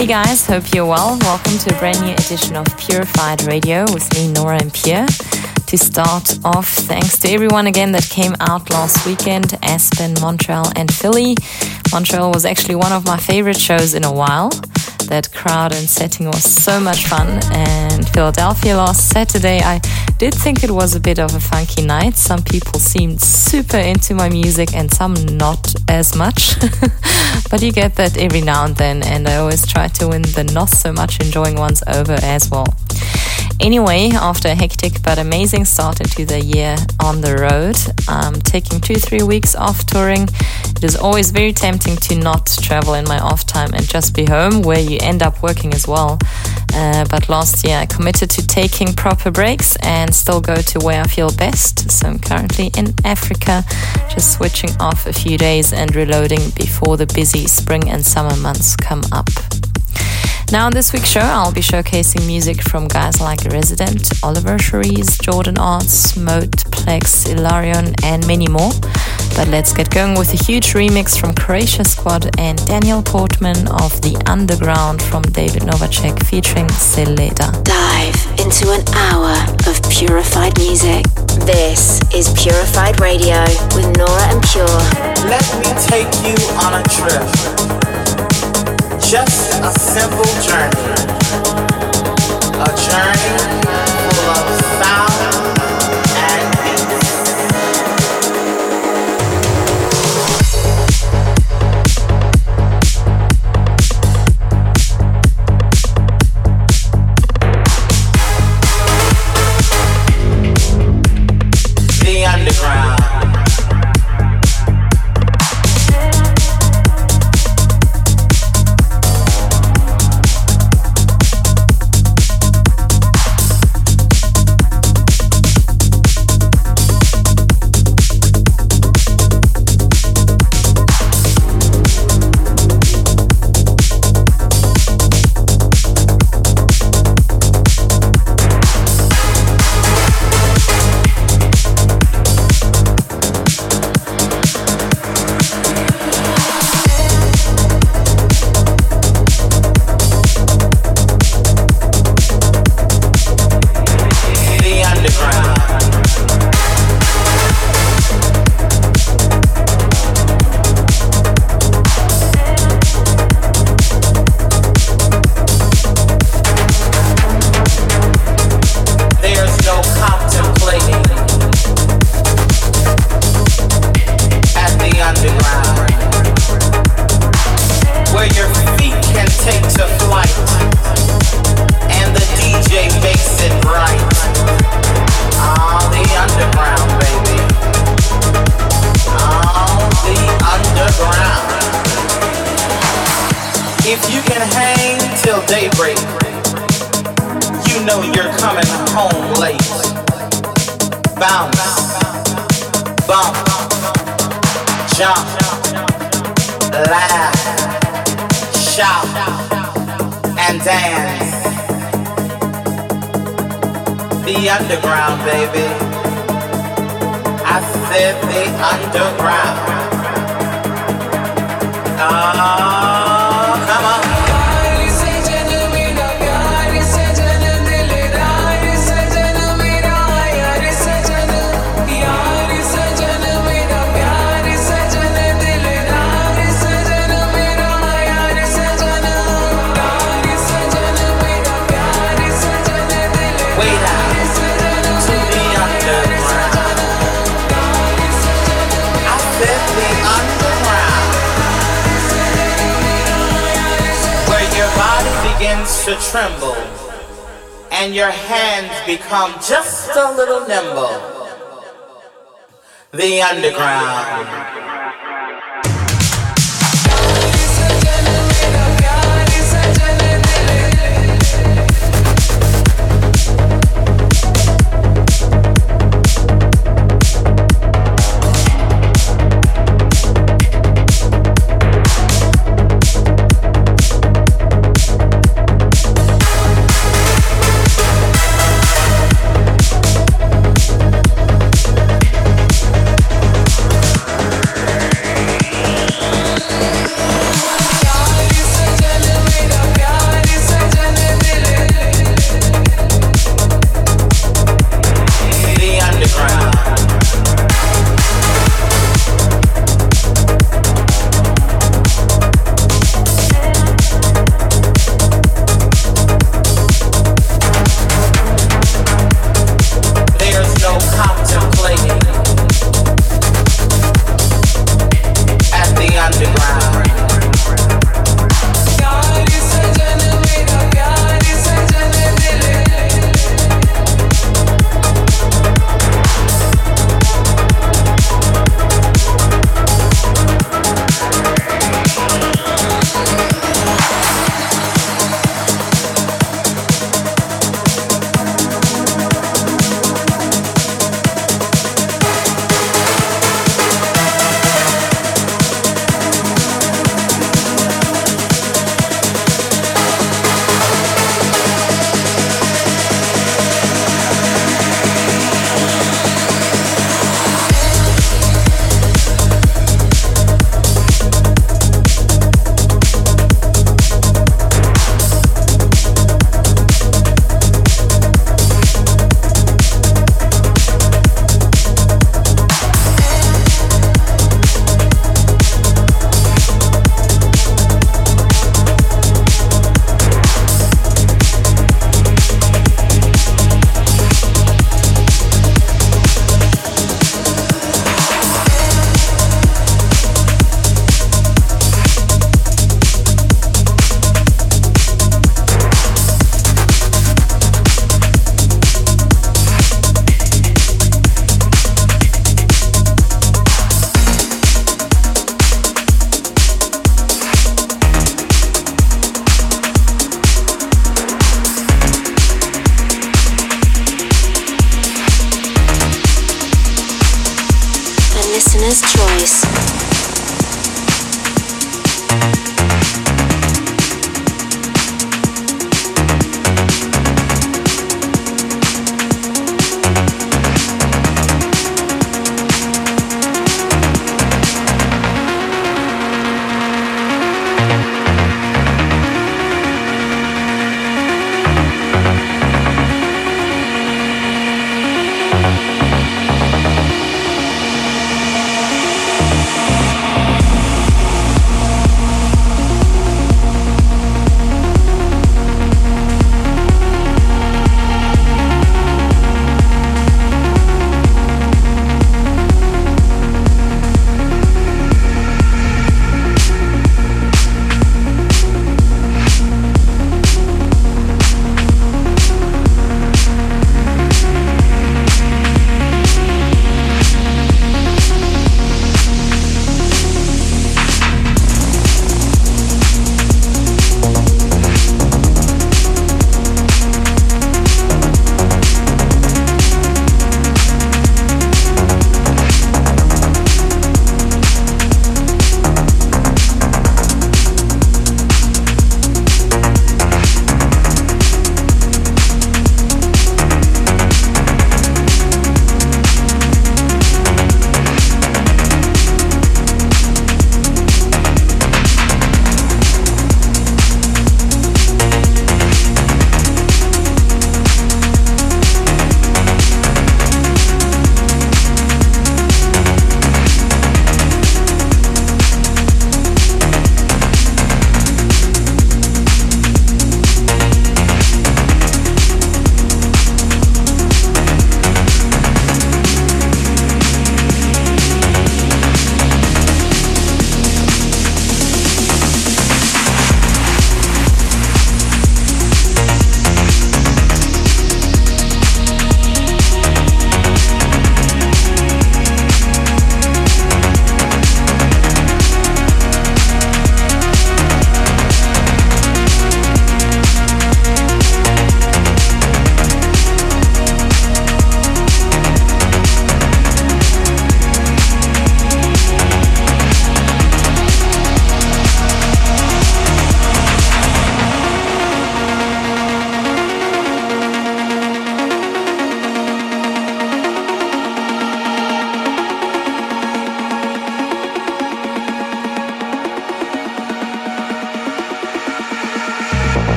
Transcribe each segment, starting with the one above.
Hey guys, hope you're well. Welcome to a brand new edition of Purified Radio with me, Nora En Pure. To start off, thanks to everyone again that came out last weekend Aspen, Montreal, and Philly. Montreal was actually one of my favorite shows in a while. That crowd and setting was so much fun. And Philadelphia last Saturday, I did think it was a bit of a funky night. Some people seemed super into my music and some not as much. but you get that every now and then, and I always try to win the not so much enjoying ones over as well. Anyway, after a hectic but amazing start into the year on the road, um, taking two, three weeks off touring, it is always very tempting to not travel in my off time and just be home, where you end up working as well. Uh, but last year I committed to taking proper breaks and still go to where I feel best. So I'm currently in Africa, just switching off a few days and reloading before the busy spring and summer months come up. Now, in this week's show, I'll be showcasing music from guys like Resident, Oliver Schories, Jordan Arts, Mode, Plex, Ilarion, and many more. But let's get going with a huge remix from Croatia Squad and Daniel Portman of The Underground from David Novacek featuring Seleda. Dive into an hour of purified music. This is Purified Radio with Nora En Pure. Let me take you on a trip just a simple journey. A journey daybreak, you know you're coming home late. Bounce, bump, jump, laugh, shout, and dance. The underground, baby. I said the underground. Oh, come on. Tremble and your hands become just a little nimble. The underground.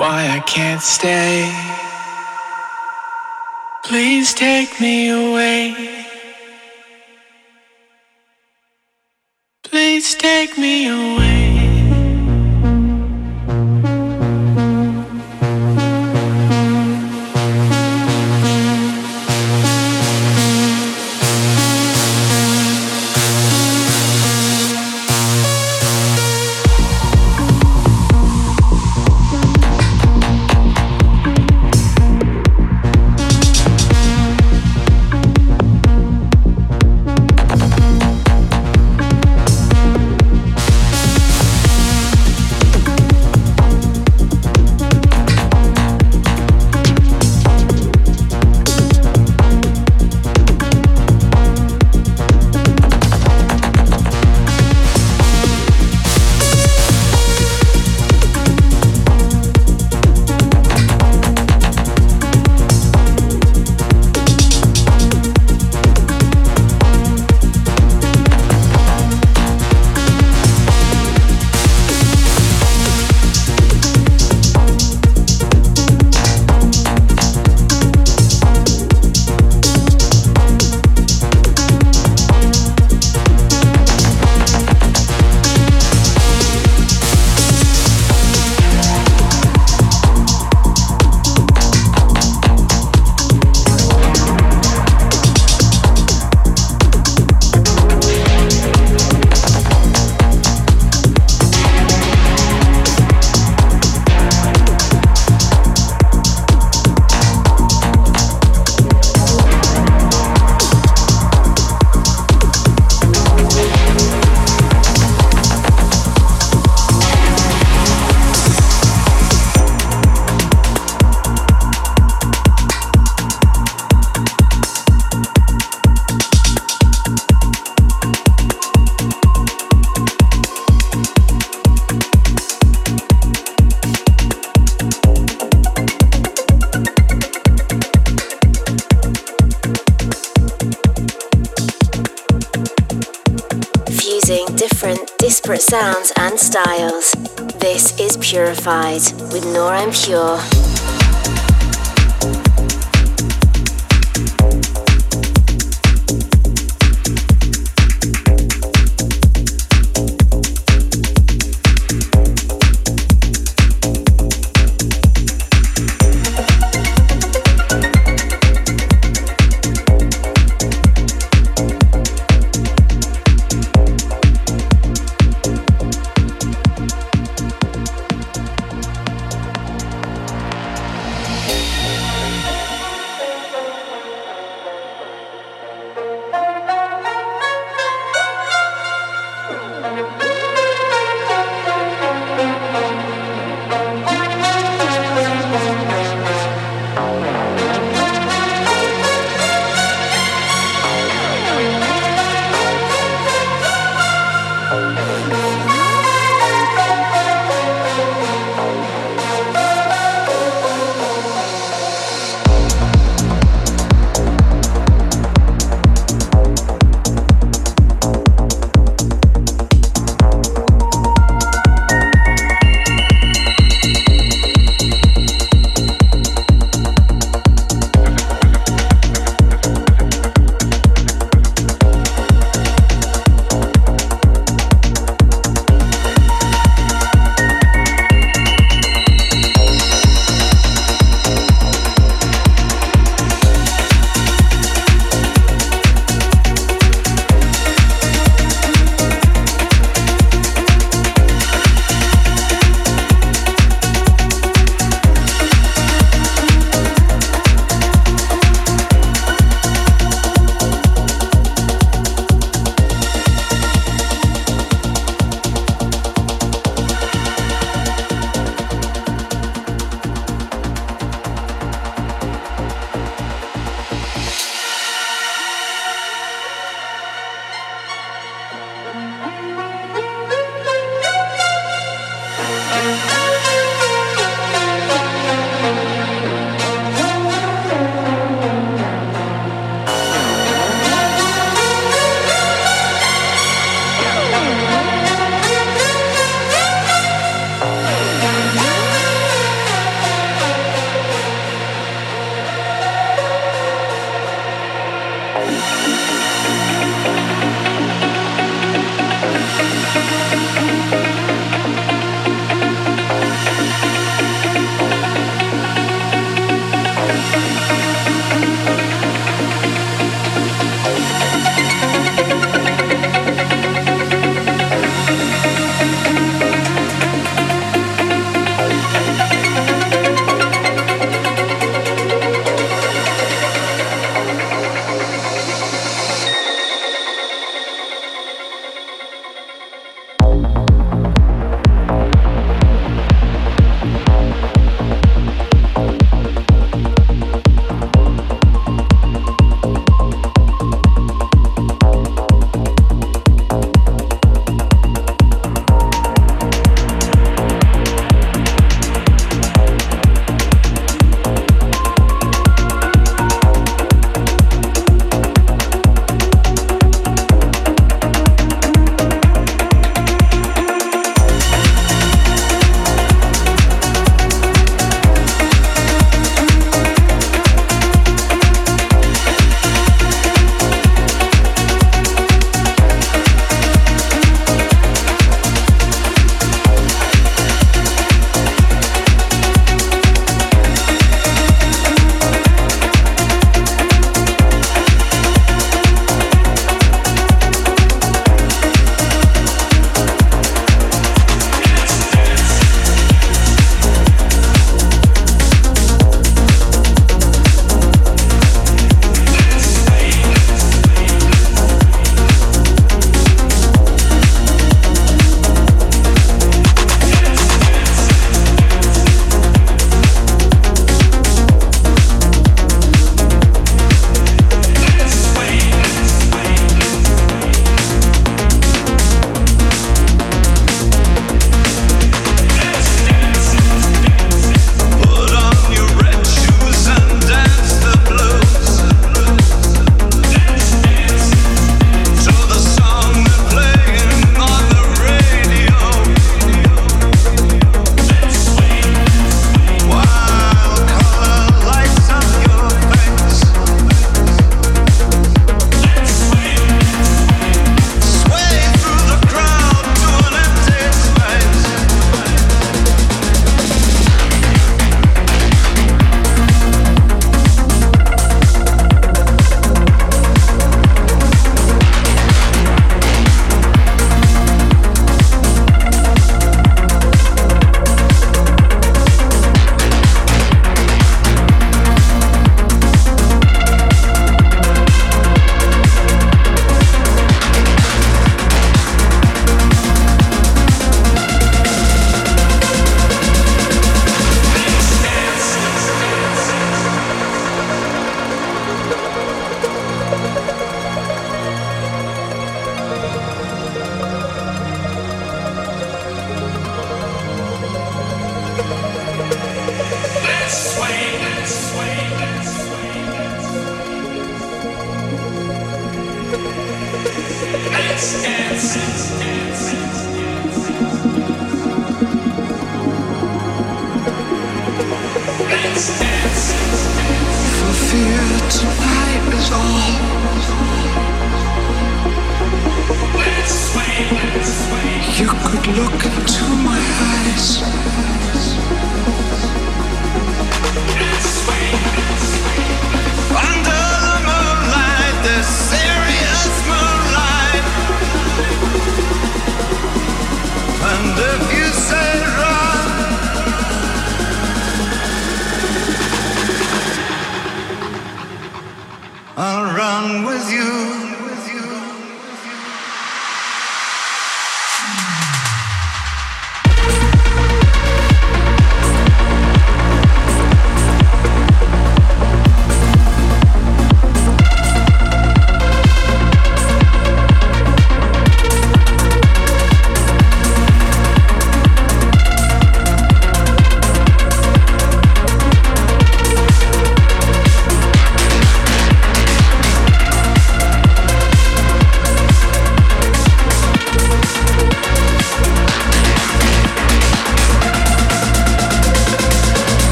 Why I can't stay. Please take me away. Please take me away. Purified with Nora En Pure.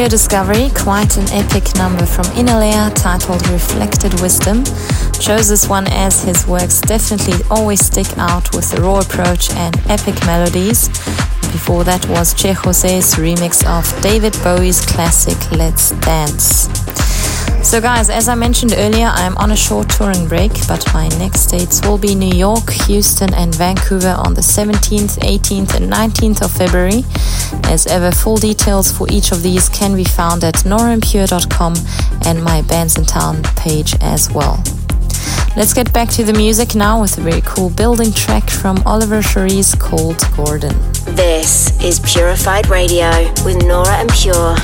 Pure Discovery, quite an epic number from Inalea titled Reflected Wisdom. Chose this one as his works definitely always stick out with the raw approach and epic melodies. Before that was Che Jose's remix of David Bowie's classic Let's Dance. So, guys, as I mentioned earlier, I'm on a short touring break, but my next dates will be New York, Houston, and Vancouver on the 17th, 18th, and 19th of February. As ever, full details for each of these can be found at noraenpure.com and my Bandsintown page as well. Let's get back to the music now with a very cool building track from Oliver Schories called Gordon. This is Purified Radio with Nora En Pure.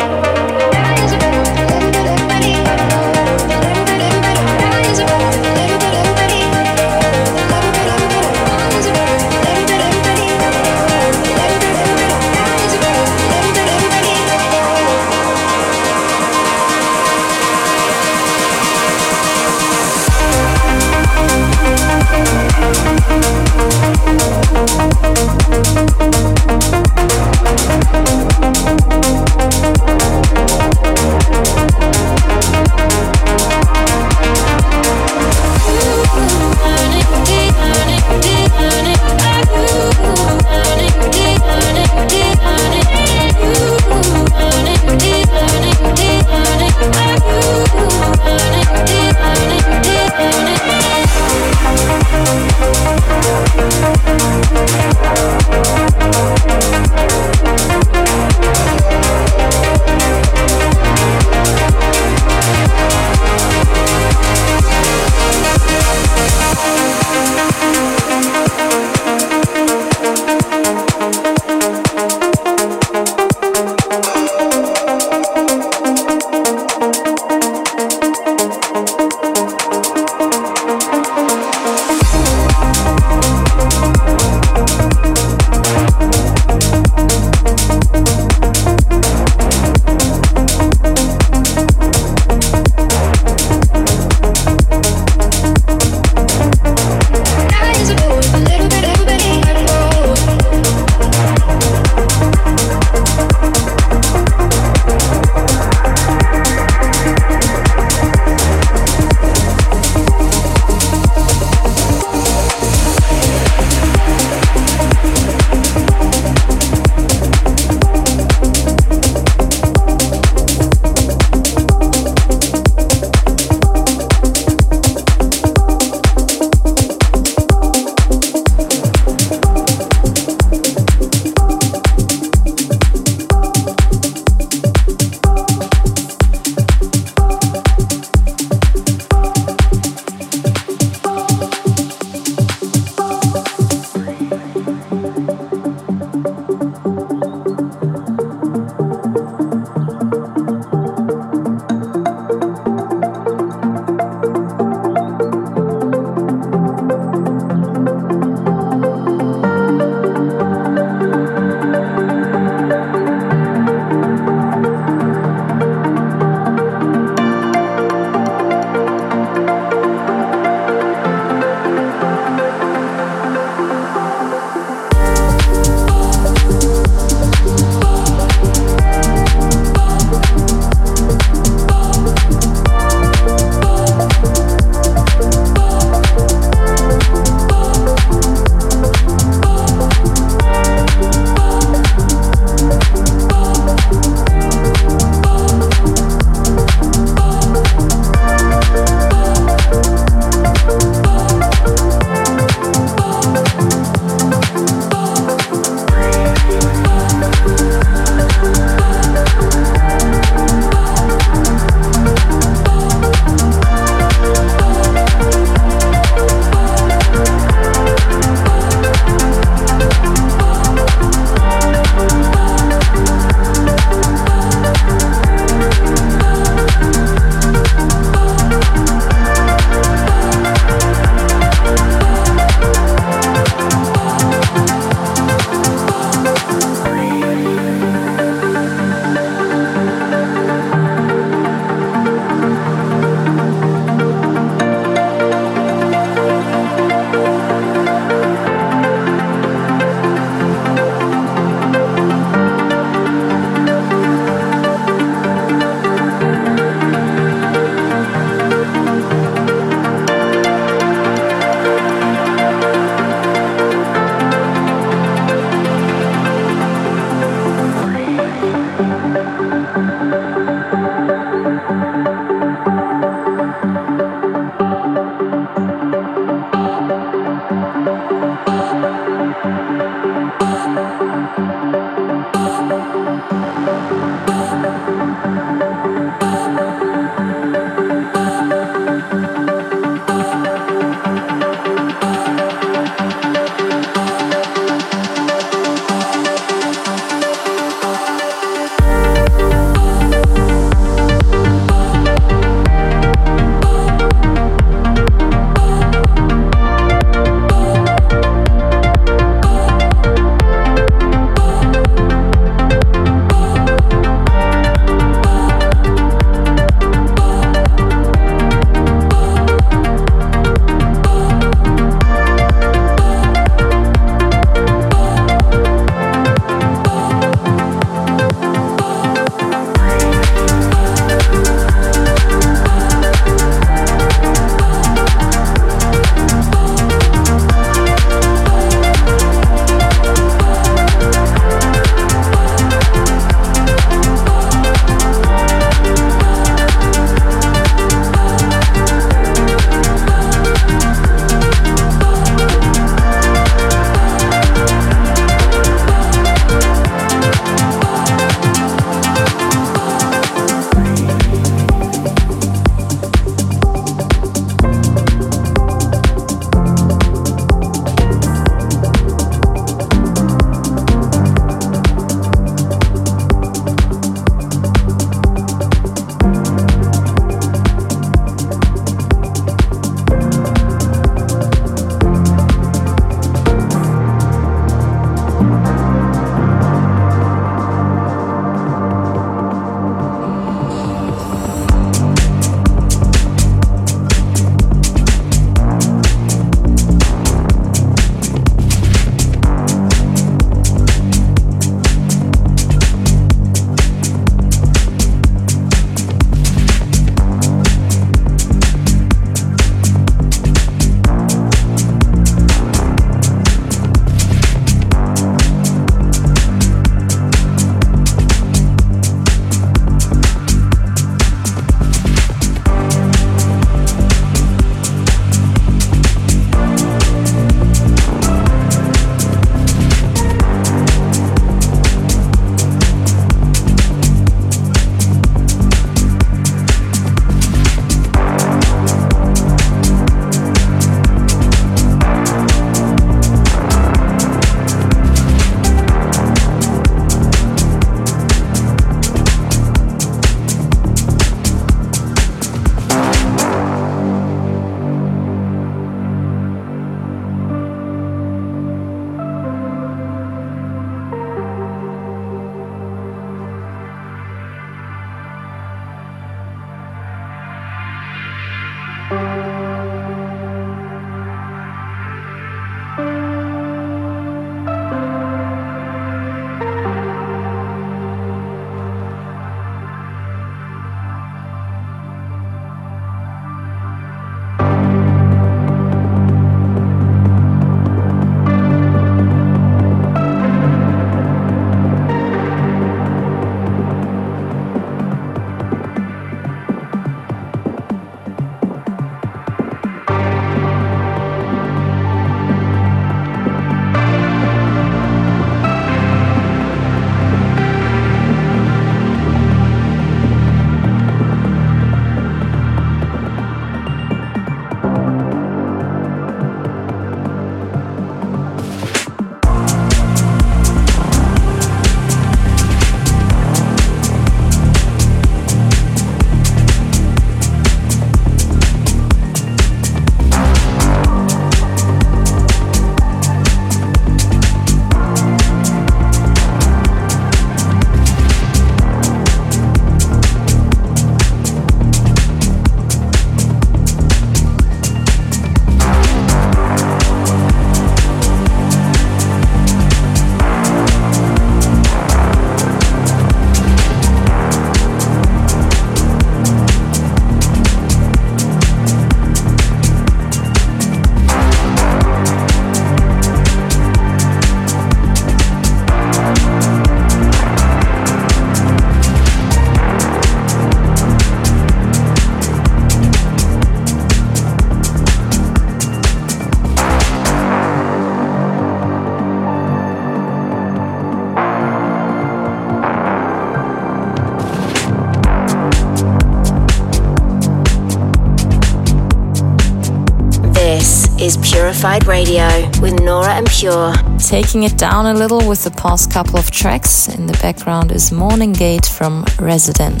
Purified Radio with Nora En Pure. Taking it down a little with the past couple of tracks. In the background is Morning Gate from Resident.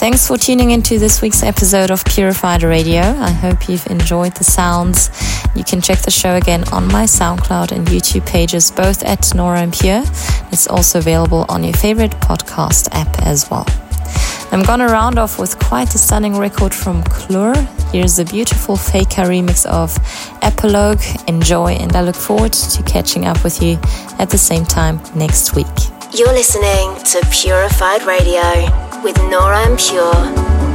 Thanks for tuning into this week's episode of Purified Radio. I hope you've enjoyed the sounds. You can check the show again on my SoundCloud and YouTube pages, both at Nora En Pure. It's also available on your favorite podcast app as well. I'm gonna round off with quite a stunning record from Klur. Here's a beautiful Faker remix of Epilogue. Enjoy, and I look forward to catching up with you at the same time next week. You're listening to Purified Radio with Nora En Pure.